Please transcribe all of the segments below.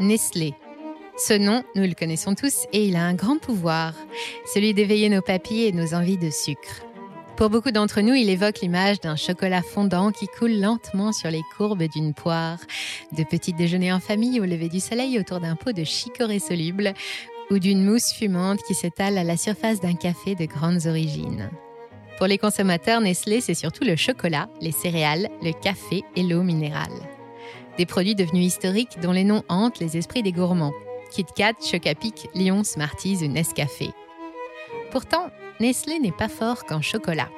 Nestlé. Ce nom, nous le connaissons tous et il a un grand pouvoir, celui d'éveiller nos papilles et nos envies de sucre. Pour beaucoup d'entre nous, il évoque l'image d'un chocolat fondant qui coule lentement sur les courbes d'une poire, de petits déjeuners en famille au lever du soleil autour d'un pot de chicorée soluble ou d'une mousse fumante qui s'étale à la surface d'un café de grandes origines. Pour les consommateurs, Nestlé, c'est surtout le chocolat, les céréales, le café et l'eau minérale. Des produits devenus historiques dont les noms hantent les esprits des gourmands. Kit Kat, Chocapic, Lion, Smarties ou Nescafé. Pourtant, Nestlé n'est pas fort qu'en chocolat.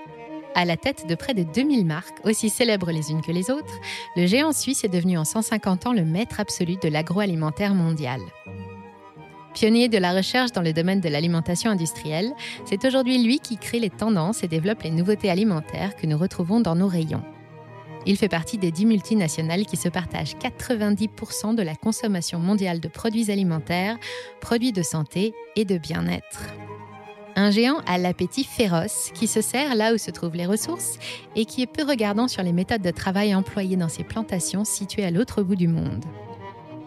À la tête de près de 2000 marques, aussi célèbres les unes que les autres, le géant suisse est devenu en 150 ans le maître absolu de l'agroalimentaire mondial. Pionnier de la recherche dans le domaine de l'alimentation industrielle, c'est aujourd'hui lui qui crée les tendances et développe les nouveautés alimentaires que nous retrouvons dans nos rayons. Il fait partie des 10 multinationales qui se partagent 90% de la consommation mondiale de produits alimentaires, produits de santé et de bien-être. Un géant à l'appétit féroce qui se sert là où se trouvent les ressources et qui est peu regardant sur les méthodes de travail employées dans ses plantations situées à l'autre bout du monde.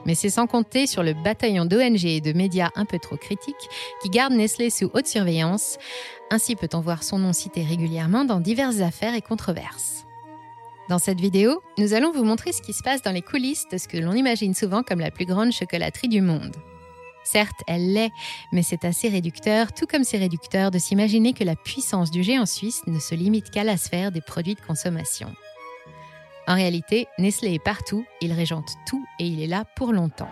Mais c'est sans compter sur le bataillon d'ONG et de médias un peu trop critiques qui gardent Nestlé sous haute surveillance. Ainsi peut-on voir son nom cité régulièrement dans diverses affaires et controverses. Dans cette vidéo, nous allons vous montrer ce qui se passe dans les coulisses de ce que l'on imagine souvent comme la plus grande chocolaterie du monde. Certes, elle l'est, mais c'est assez réducteur, tout comme c'est réducteur de s'imaginer que la puissance du géant suisse ne se limite qu'à la sphère des produits de consommation. En réalité, Nestlé est partout, il régente tout et il est là pour longtemps.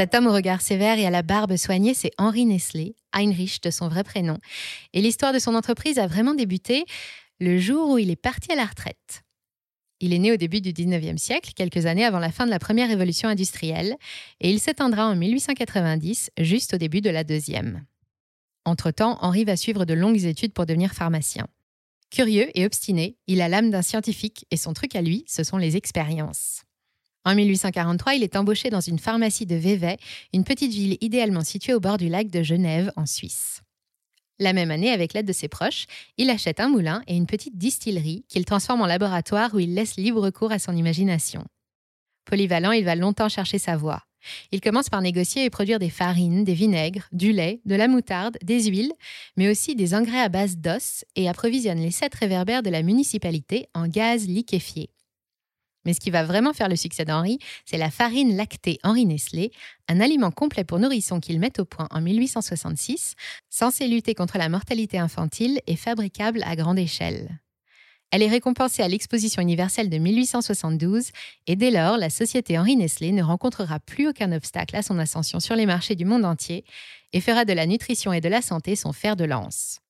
Cet homme au regard sévère et à la barbe soignée, c'est Henri Nestlé, Heinrich de son vrai prénom. Et l'histoire de son entreprise a vraiment débuté le jour où il est parti à la retraite. Il est né au début du 19e siècle, quelques années avant la fin de la première révolution industrielle, et il s'éteindra en 1890, juste au début de la deuxième. Entre-temps, Henri va suivre de longues études pour devenir pharmacien. Curieux et obstiné, il a l'âme d'un scientifique et son truc à lui, ce sont les expériences. En 1843, il est embauché dans une pharmacie de Vevey, une petite ville idéalement située au bord du lac de Genève, en Suisse. La même année, avec l'aide de ses proches, il achète un moulin et une petite distillerie qu'il transforme en laboratoire où il laisse libre cours à son imagination. Polyvalent, il va longtemps chercher sa voie. Il commence par négocier et produire des farines, des vinaigres, du lait, de la moutarde, des huiles, mais aussi des engrais à base d'os et approvisionne les sept réverbères de la municipalité en gaz liquéfié. Mais ce qui va vraiment faire le succès d'Henri, c'est la farine lactée Henri Nestlé, un aliment complet pour nourrissons qu'il met au point en 1866, censé lutter contre la mortalité infantile et fabricable à grande échelle. Elle est récompensée à l'exposition universelle de 1872 et dès lors, la société Henri Nestlé ne rencontrera plus aucun obstacle à son ascension sur les marchés du monde entier et fera de la nutrition et de la santé son fer de lance.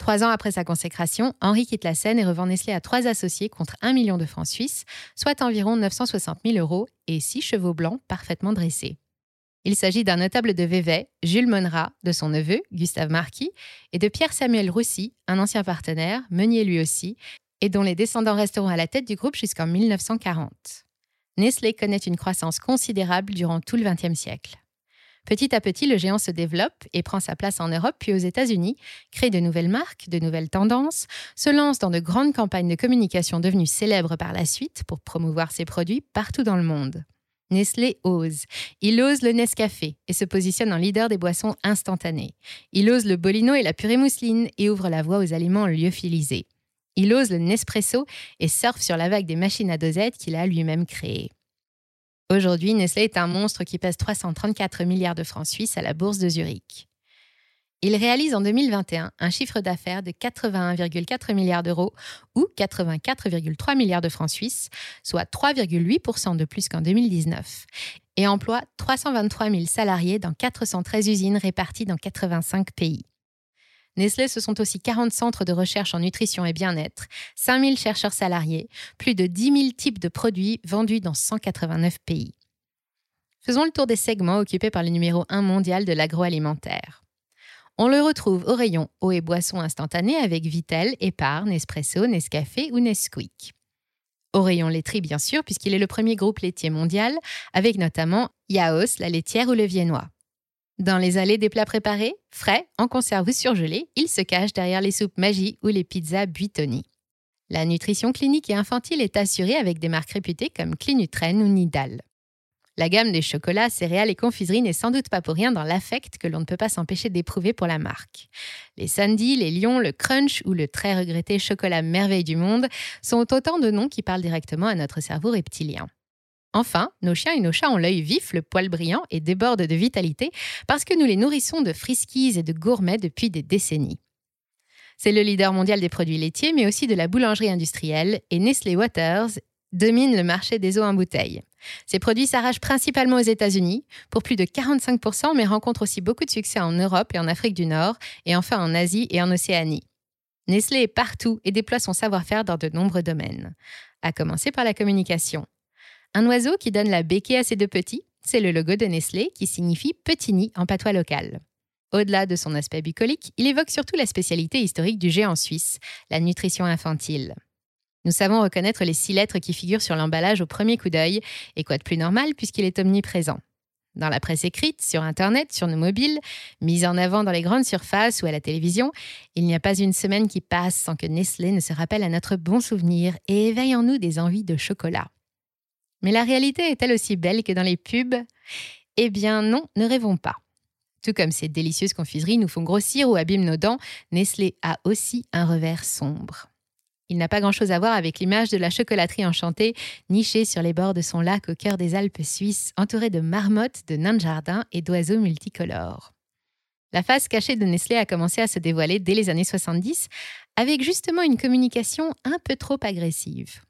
Trois ans après sa consécration, Henri quitte la scène et revend Nestlé à trois associés contre un million de francs suisses, soit environ 960 000 euros, et six chevaux blancs parfaitement dressés. Il s'agit d'un notable de Vevey, Jules Monrat, de son neveu, Gustave Marquis, et de Pierre-Samuel Roussy, un ancien partenaire, meunier lui aussi, et dont les descendants resteront à la tête du groupe jusqu'en 1940. Nestlé connaît une croissance considérable durant tout le XXe siècle. Petit à petit, le géant se développe et prend sa place en Europe puis aux États-Unis, crée de nouvelles marques, de nouvelles tendances, se lance dans de grandes campagnes de communication devenues célèbres par la suite pour promouvoir ses produits partout dans le monde. Nestlé ose. Il ose le Nescafé et se positionne en leader des boissons instantanées. Il ose le Bolino et la purée mousseline et ouvre la voie aux aliments lyophilisés. Il ose le Nespresso et surfe sur la vague des machines à dosette qu'il a lui-même créées. Aujourd'hui, Nestlé est un monstre qui pèse 334 milliards de francs suisses à la bourse de Zurich. Il réalise en 2021 un chiffre d'affaires de 81,4 milliards d'euros ou 84,3 milliards de francs suisses, soit 3,8% de plus qu'en 2019, et emploie 323 000 salariés dans 413 usines réparties dans 85 pays. Nestlé, ce sont aussi 40 centres de recherche en nutrition et bien-être, 5000 chercheurs salariés, plus de 10 000 types de produits vendus dans 189 pays. Faisons le tour des segments occupés par le numéro 1 mondial de l'agroalimentaire. On le retrouve au rayon eau et boissons instantanées avec Vitel, Épargne, Nespresso, Nescafé ou Nesquik. Au rayon laiterie, bien sûr, puisqu'il est le premier groupe laitier mondial, avec notamment Yaos, la laitière ou le viennois. Dans les allées des plats préparés, frais, en conserve ou surgelés, il se cache derrière les soupes magie ou les pizzas Buitoni. La nutrition clinique et infantile est assurée avec des marques réputées comme Clinutren ou Nidal. La gamme des chocolats, céréales et confiseries n'est sans doute pas pour rien dans l'affect que l'on ne peut pas s'empêcher d'éprouver pour la marque. Les Sandy, les Lions, le Crunch ou le très regretté chocolat merveille du monde sont autant de noms qui parlent directement à notre cerveau reptilien. Enfin, nos chiens et nos chats ont l'œil vif, le poil brillant et débordent de vitalité parce que nous les nourrissons de friskies et de gourmets depuis des décennies. C'est le leader mondial des produits laitiers, mais aussi de la boulangerie industrielle, et Nestlé Waters domine le marché des eaux en bouteille. Ces produits s'arrachent principalement aux États-Unis, pour plus de 45%, mais rencontrent aussi beaucoup de succès en Europe et en Afrique du Nord, et enfin en Asie et en Océanie. Nestlé est partout et déploie son savoir-faire dans de nombreux domaines, à commencer par la communication. Un oiseau qui donne la béquille à ses deux petits, c'est le logo de Nestlé qui signifie petit nid en patois local. Au-delà de son aspect bucolique, il évoque surtout la spécialité historique du géant suisse, la nutrition infantile. Nous savons reconnaître les six lettres qui figurent sur l'emballage au premier coup d'œil, et quoi de plus normal puisqu'il est omniprésent. Dans la presse écrite, sur Internet, sur nos mobiles, mise en avant dans les grandes surfaces ou à la télévision, il n'y a pas une semaine qui passe sans que Nestlé ne se rappelle à notre bon souvenir et éveille en nous des envies de chocolat. Mais la réalité est-elle aussi belle que dans les pubs Eh bien non, ne rêvons pas. Tout comme ces délicieuses confiseries nous font grossir ou abîment nos dents, Nestlé a aussi un revers sombre. Il n'a pas grand-chose à voir avec l'image de la chocolaterie enchantée, nichée sur les bords de son lac au cœur des Alpes suisses, entourée de marmottes, de nains de jardin et d'oiseaux multicolores. La face cachée de Nestlé a commencé à se dévoiler dès les années 70, avec justement une communication un peu trop agressive.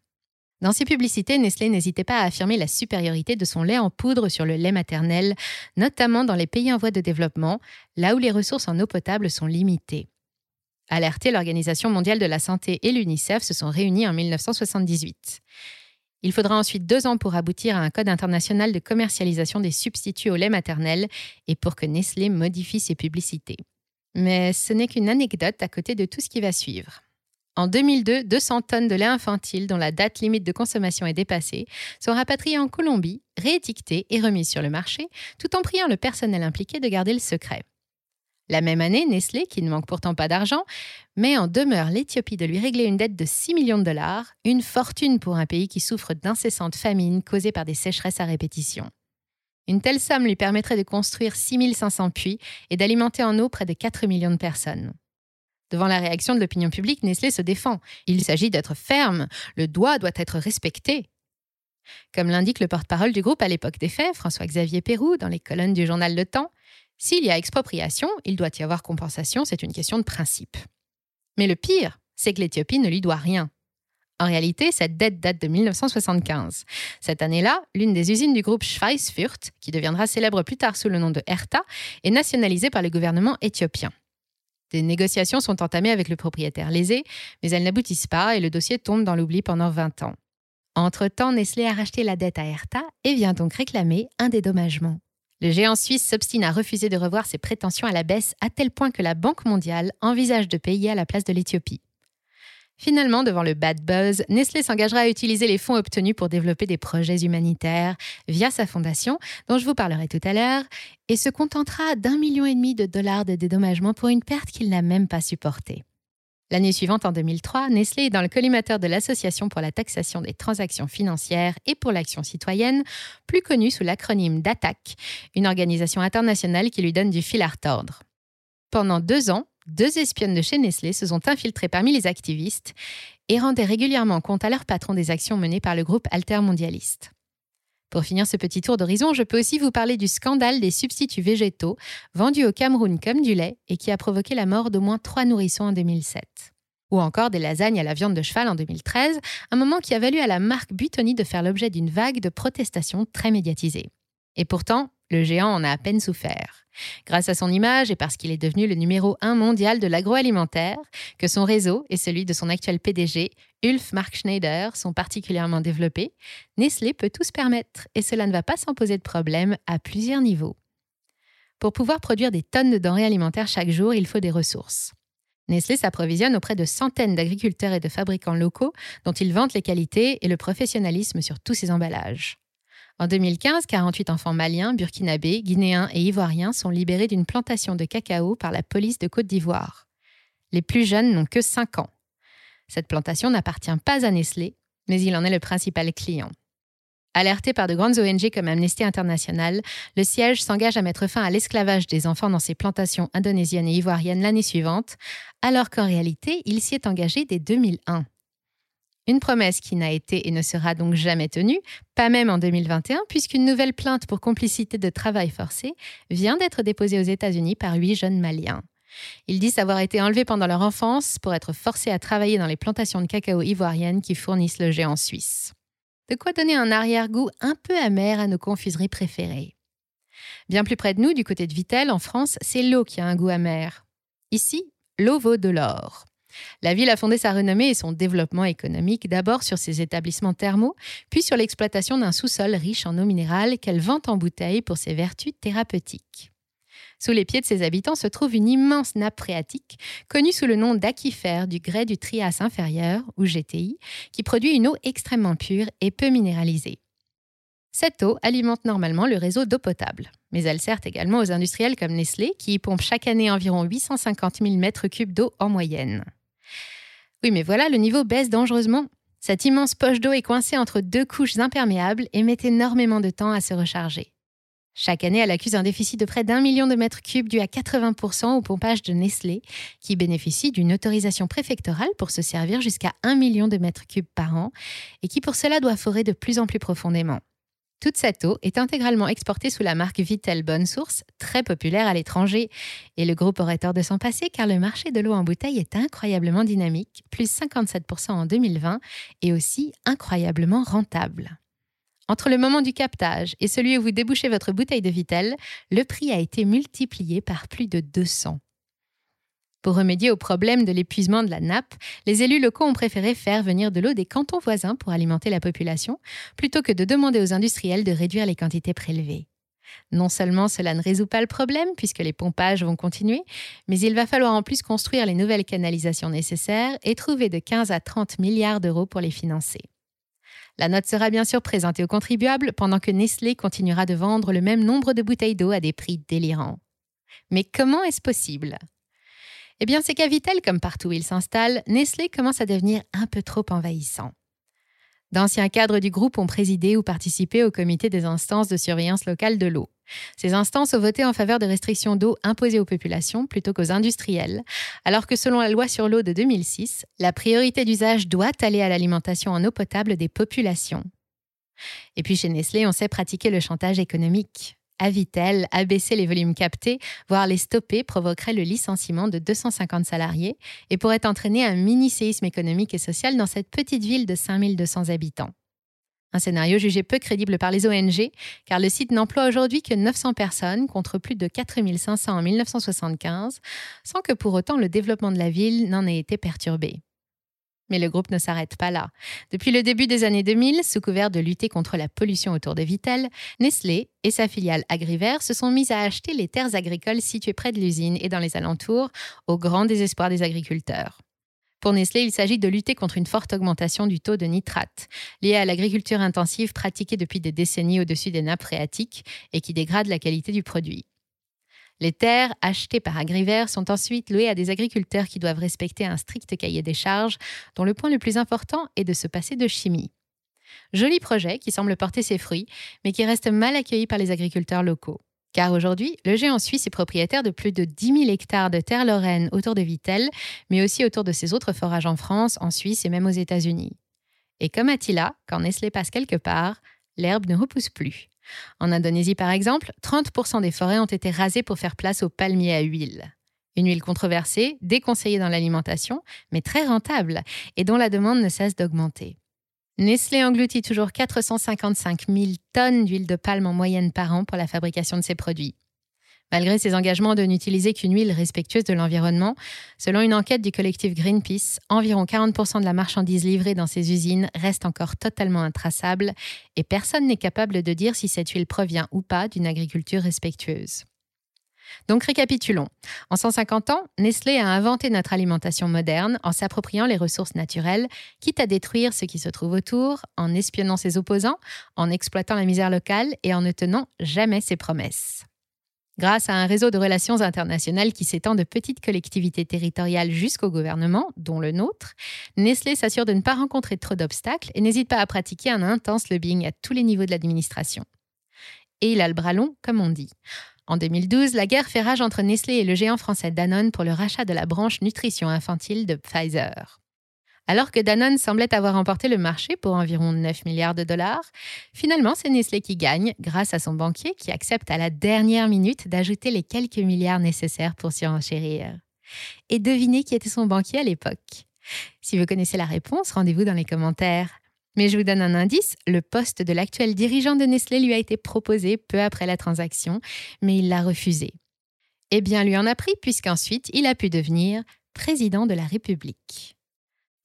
Dans ses publicités, Nestlé n'hésitait pas à affirmer la supériorité de son lait en poudre sur le lait maternel, notamment dans les pays en voie de développement, là où les ressources en eau potable sont limitées. Alerté, l'Organisation mondiale de la santé et l'UNICEF se sont réunis en 1978. Il faudra ensuite deux ans pour aboutir à un code international de commercialisation des substituts au lait maternel et pour que Nestlé modifie ses publicités. Mais ce n'est qu'une anecdote à côté de tout ce qui va suivre. En 2002, 200 tonnes de lait infantile dont la date limite de consommation est dépassée sont rapatriées en Colombie, réétiquetées et remises sur le marché, tout en priant le personnel impliqué de garder le secret. La même année, Nestlé, qui ne manque pourtant pas d'argent, met en demeure l'Éthiopie de lui régler une dette de 6 millions de dollars, une fortune pour un pays qui souffre d'incessantes famines causées par des sécheresses à répétition. Une telle somme lui permettrait de construire 6500 puits et d'alimenter en eau près de 4 millions de personnes. Devant la réaction de l'opinion publique, Nestlé se défend. Il s'agit d'être ferme, le droit doit être respecté. Comme l'indique le porte-parole du groupe à l'époque des faits, François-Xavier Pérou, dans les colonnes du journal Le Temps, s'il y a expropriation, il doit y avoir compensation, c'est une question de principe. Mais le pire, c'est que l'Éthiopie ne lui doit rien. En réalité, cette dette date de 1975. Cette année-là, l'une des usines du groupe Schweissfurt, qui deviendra célèbre plus tard sous le nom de Herta, est nationalisée par le gouvernement éthiopien. Des négociations sont entamées avec le propriétaire lésé, mais elles n'aboutissent pas et le dossier tombe dans l'oubli pendant 20 ans. Entre-temps, Nestlé a racheté la dette à Herta et vient donc réclamer un dédommagement. Le géant suisse s'obstine à refuser de revoir ses prétentions à la baisse à tel point que la Banque mondiale envisage de payer à la place de l'Éthiopie. Finalement, devant le bad buzz, Nestlé s'engagera à utiliser les fonds obtenus pour développer des projets humanitaires via sa fondation, dont je vous parlerai tout à l'heure, et se contentera d'un million et demi de dollars de dédommagement pour une perte qu'il n'a même pas supportée. L'année suivante, en 2003, Nestlé est dans le collimateur de l'Association pour la taxation des transactions financières et pour l'action citoyenne, plus connue sous l'acronyme d'ATTAC, une organisation internationale qui lui donne du fil à retordre. Pendant deux ans, deux espionnes de chez Nestlé se sont infiltrées parmi les activistes et rendaient régulièrement compte à leur patron des actions menées par le groupe altermondialiste. Pour finir ce petit tour d'horizon, je peux aussi vous parler du scandale des substituts végétaux vendus au Cameroun comme du lait et qui a provoqué la mort d'au moins trois nourrissons en 2007. Ou encore des lasagnes à la viande de cheval en 2013, un moment qui a valu à la marque Butoni de faire l'objet d'une vague de protestations très médiatisée. Et pourtant, le géant en a à peine souffert. Grâce à son image et parce qu'il est devenu le numéro un mondial de l'agroalimentaire, que son réseau et celui de son actuel PDG, Ulf Mark Schneider, sont particulièrement développés, Nestlé peut tout se permettre et cela ne va pas s'en poser de problème à plusieurs niveaux. Pour pouvoir produire des tonnes de denrées alimentaires chaque jour, il faut des ressources. Nestlé s'approvisionne auprès de centaines d'agriculteurs et de fabricants locaux dont il vante les qualités et le professionnalisme sur tous ses emballages. En 2015, 48 enfants maliens, burkinabés, guinéens et ivoiriens sont libérés d'une plantation de cacao par la police de Côte d'Ivoire. Les plus jeunes n'ont que 5 ans. Cette plantation n'appartient pas à Nestlé, mais il en est le principal client. Alerté par de grandes ONG comme Amnesty International, le siège s'engage à mettre fin à l'esclavage des enfants dans ses plantations indonésiennes et ivoiriennes l'année suivante, alors qu'en réalité, il s'y est engagé dès 2001. Une promesse qui n'a été et ne sera donc jamais tenue, pas même en 2021, puisqu'une nouvelle plainte pour complicité de travail forcé vient d'être déposée aux États-Unis par huit jeunes Maliens. Ils disent avoir été enlevés pendant leur enfance pour être forcés à travailler dans les plantations de cacao ivoiriennes qui fournissent le géant suisse. De quoi donner un arrière-goût un peu amer à nos confiseries préférées. Bien plus près de nous, du côté de Vittel, en France, c'est l'eau qui a un goût amer. Ici, l'eau vaut de l'or. La ville a fondé sa renommée et son développement économique d'abord sur ses établissements thermaux, puis sur l'exploitation d'un sous-sol riche en eau minérale qu'elle vend en bouteilles pour ses vertus thérapeutiques. Sous les pieds de ses habitants se trouve une immense nappe phréatique, connue sous le nom d'aquifère du grès du Trias inférieur, ou GTI, qui produit une eau extrêmement pure et peu minéralisée. Cette eau alimente normalement le réseau d'eau potable, mais elle sert également aux industriels comme Nestlé, qui y pompent chaque année environ 850 000 mètres cubes d'eau en moyenne. Oui, mais voilà, le niveau baisse dangereusement. Cette immense poche d'eau est coincée entre deux couches imperméables et met énormément de temps à se recharger. Chaque année, elle accuse un déficit de près d'un million de mètres cubes dû à 80% au pompage de Nestlé, qui bénéficie d'une autorisation préfectorale pour se servir jusqu'à un million de mètres cubes par an et qui pour cela doit forer de plus en plus profondément. Toute cette eau est intégralement exportée sous la marque Vitel Bonne Source, très populaire à l'étranger. Et le groupe aurait tort de s'en passer car le marché de l'eau en bouteille est incroyablement dynamique, plus 57% en 2020, et aussi incroyablement rentable. Entre le moment du captage et celui où vous débouchez votre bouteille de Vitel, le prix a été multiplié par plus de 200. Pour remédier au problème de l'épuisement de la nappe, les élus locaux ont préféré faire venir de l'eau des cantons voisins pour alimenter la population, plutôt que de demander aux industriels de réduire les quantités prélevées. Non seulement cela ne résout pas le problème, puisque les pompages vont continuer, mais il va falloir en plus construire les nouvelles canalisations nécessaires et trouver de 15 à 30 milliards d'euros pour les financer. La note sera bien sûr présentée aux contribuables pendant que Nestlé continuera de vendre le même nombre de bouteilles d'eau à des prix délirants. Mais comment est-ce possible? Eh bien, c'est qu'à Vitel, comme partout où il s'installe, Nestlé commence à devenir un peu trop envahissant. D'anciens cadres du groupe ont présidé ou participé au comité des instances de surveillance locale de l'eau. Ces instances ont voté en faveur de restrictions d'eau imposées aux populations plutôt qu'aux industriels, alors que selon la loi sur l'eau de 2006, la priorité d'usage doit aller à l'alimentation en eau potable des populations. Et puis chez Nestlé, on sait pratiquer le chantage économique à Vitel, abaisser les volumes captés, voire les stopper, provoquerait le licenciement de 250 salariés et pourrait entraîner un mini-séisme économique et social dans cette petite ville de 5200 habitants. Un scénario jugé peu crédible par les ONG, car le site n'emploie aujourd'hui que 900 personnes contre plus de 4500 en 1975, sans que pour autant le développement de la ville n'en ait été perturbé. Mais le groupe ne s'arrête pas là. Depuis le début des années 2000, sous couvert de lutter contre la pollution autour de Vittel, Nestlé et sa filiale Agrivert se sont mis à acheter les terres agricoles situées près de l'usine et dans les alentours, au grand désespoir des agriculteurs. Pour Nestlé, il s'agit de lutter contre une forte augmentation du taux de nitrate, liée à l'agriculture intensive pratiquée depuis des décennies au-dessus des nappes phréatiques et qui dégrade la qualité du produit. Les terres achetées par Agrivert sont ensuite louées à des agriculteurs qui doivent respecter un strict cahier des charges, dont le point le plus important est de se passer de chimie. Joli projet qui semble porter ses fruits, mais qui reste mal accueilli par les agriculteurs locaux. Car aujourd'hui, le géant suisse est propriétaire de plus de 10 000 hectares de terre lorraine autour de Vittel, mais aussi autour de ses autres forages en France, en Suisse et même aux États-Unis. Et comme Attila, quand Nestlé passe quelque part, l'herbe ne repousse plus. En Indonésie, par exemple, 30% des forêts ont été rasées pour faire place aux palmiers à huile. Une huile controversée, déconseillée dans l'alimentation, mais très rentable, et dont la demande ne cesse d'augmenter. Nestlé engloutit toujours 455 000 tonnes d'huile de palme en moyenne par an pour la fabrication de ses produits. Malgré ses engagements de n'utiliser qu'une huile respectueuse de l'environnement, selon une enquête du collectif Greenpeace, environ 40% de la marchandise livrée dans ces usines reste encore totalement intraçable et personne n'est capable de dire si cette huile provient ou pas d'une agriculture respectueuse. Donc récapitulons. En 150 ans, Nestlé a inventé notre alimentation moderne en s'appropriant les ressources naturelles, quitte à détruire ce qui se trouve autour, en espionnant ses opposants, en exploitant la misère locale et en ne tenant jamais ses promesses. Grâce à un réseau de relations internationales qui s'étend de petites collectivités territoriales jusqu'au gouvernement, dont le nôtre, Nestlé s'assure de ne pas rencontrer trop d'obstacles et n'hésite pas à pratiquer un intense lobbying à tous les niveaux de l'administration. Et il a le bras long, comme on dit. En 2012, la guerre fait rage entre Nestlé et le géant français Danone pour le rachat de la branche nutrition infantile de Pfizer. Alors que Danone semblait avoir remporté le marché pour environ 9 milliards de dollars, finalement c'est Nestlé qui gagne grâce à son banquier qui accepte à la dernière minute d'ajouter les quelques milliards nécessaires pour s'y enchérir. Et devinez qui était son banquier à l'époque? Si vous connaissez la réponse, rendez-vous dans les commentaires. Mais je vous donne un indice, le poste de l'actuel dirigeant de Nestlé lui a été proposé peu après la transaction, mais il l'a refusé. Eh bien, lui en a pris puisqu'ensuite, il a pu devenir président de la République.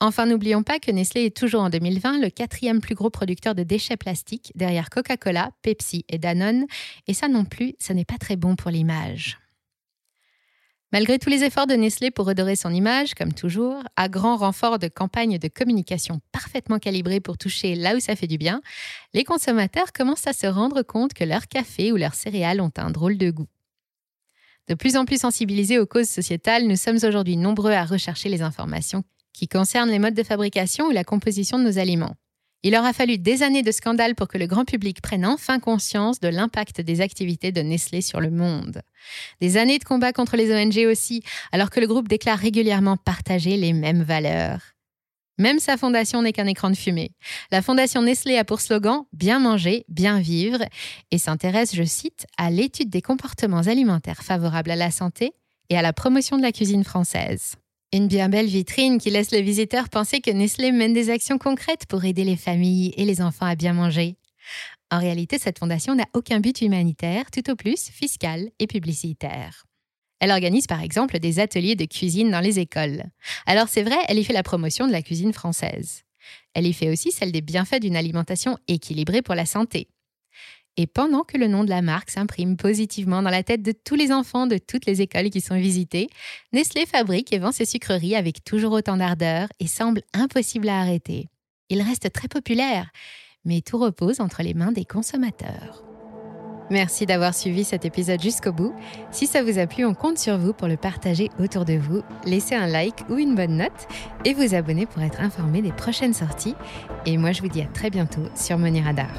Enfin, n'oublions pas que Nestlé est toujours en 2020 le quatrième plus gros producteur de déchets plastiques derrière Coca-Cola, Pepsi et Danone, et ça non plus, ce n'est pas très bon pour l'image. Malgré tous les efforts de Nestlé pour redorer son image, comme toujours, à grand renfort de campagnes de communication parfaitement calibrées pour toucher là où ça fait du bien, les consommateurs commencent à se rendre compte que leur café ou leurs céréales ont un drôle de goût. De plus en plus sensibilisés aux causes sociétales, nous sommes aujourd'hui nombreux à rechercher les informations qui concernent les modes de fabrication ou la composition de nos aliments. Il aura fallu des années de scandales pour que le grand public prenne enfin conscience de l'impact des activités de Nestlé sur le monde. Des années de combat contre les ONG aussi, alors que le groupe déclare régulièrement partager les mêmes valeurs. Même sa fondation n'est qu'un écran de fumée. La fondation Nestlé a pour slogan Bien manger, bien vivre et s'intéresse, je cite, à l'étude des comportements alimentaires favorables à la santé et à la promotion de la cuisine française. Une bien belle vitrine qui laisse le visiteur penser que Nestlé mène des actions concrètes pour aider les familles et les enfants à bien manger. En réalité, cette fondation n'a aucun but humanitaire, tout au plus fiscal et publicitaire. Elle organise par exemple des ateliers de cuisine dans les écoles. Alors c'est vrai, elle y fait la promotion de la cuisine française. Elle y fait aussi celle des bienfaits d'une alimentation équilibrée pour la santé. Et pendant que le nom de la marque s'imprime positivement dans la tête de tous les enfants de toutes les écoles qui sont visitées, Nestlé fabrique et vend ses sucreries avec toujours autant d'ardeur et semble impossible à arrêter. Il reste très populaire, mais tout repose entre les mains des consommateurs. Merci d'avoir suivi cet épisode jusqu'au bout. Si ça vous a plu, on compte sur vous pour le partager autour de vous. Laissez un like ou une bonne note et vous abonner pour être informé des prochaines sorties. Et moi, je vous dis à très bientôt sur Money Radar.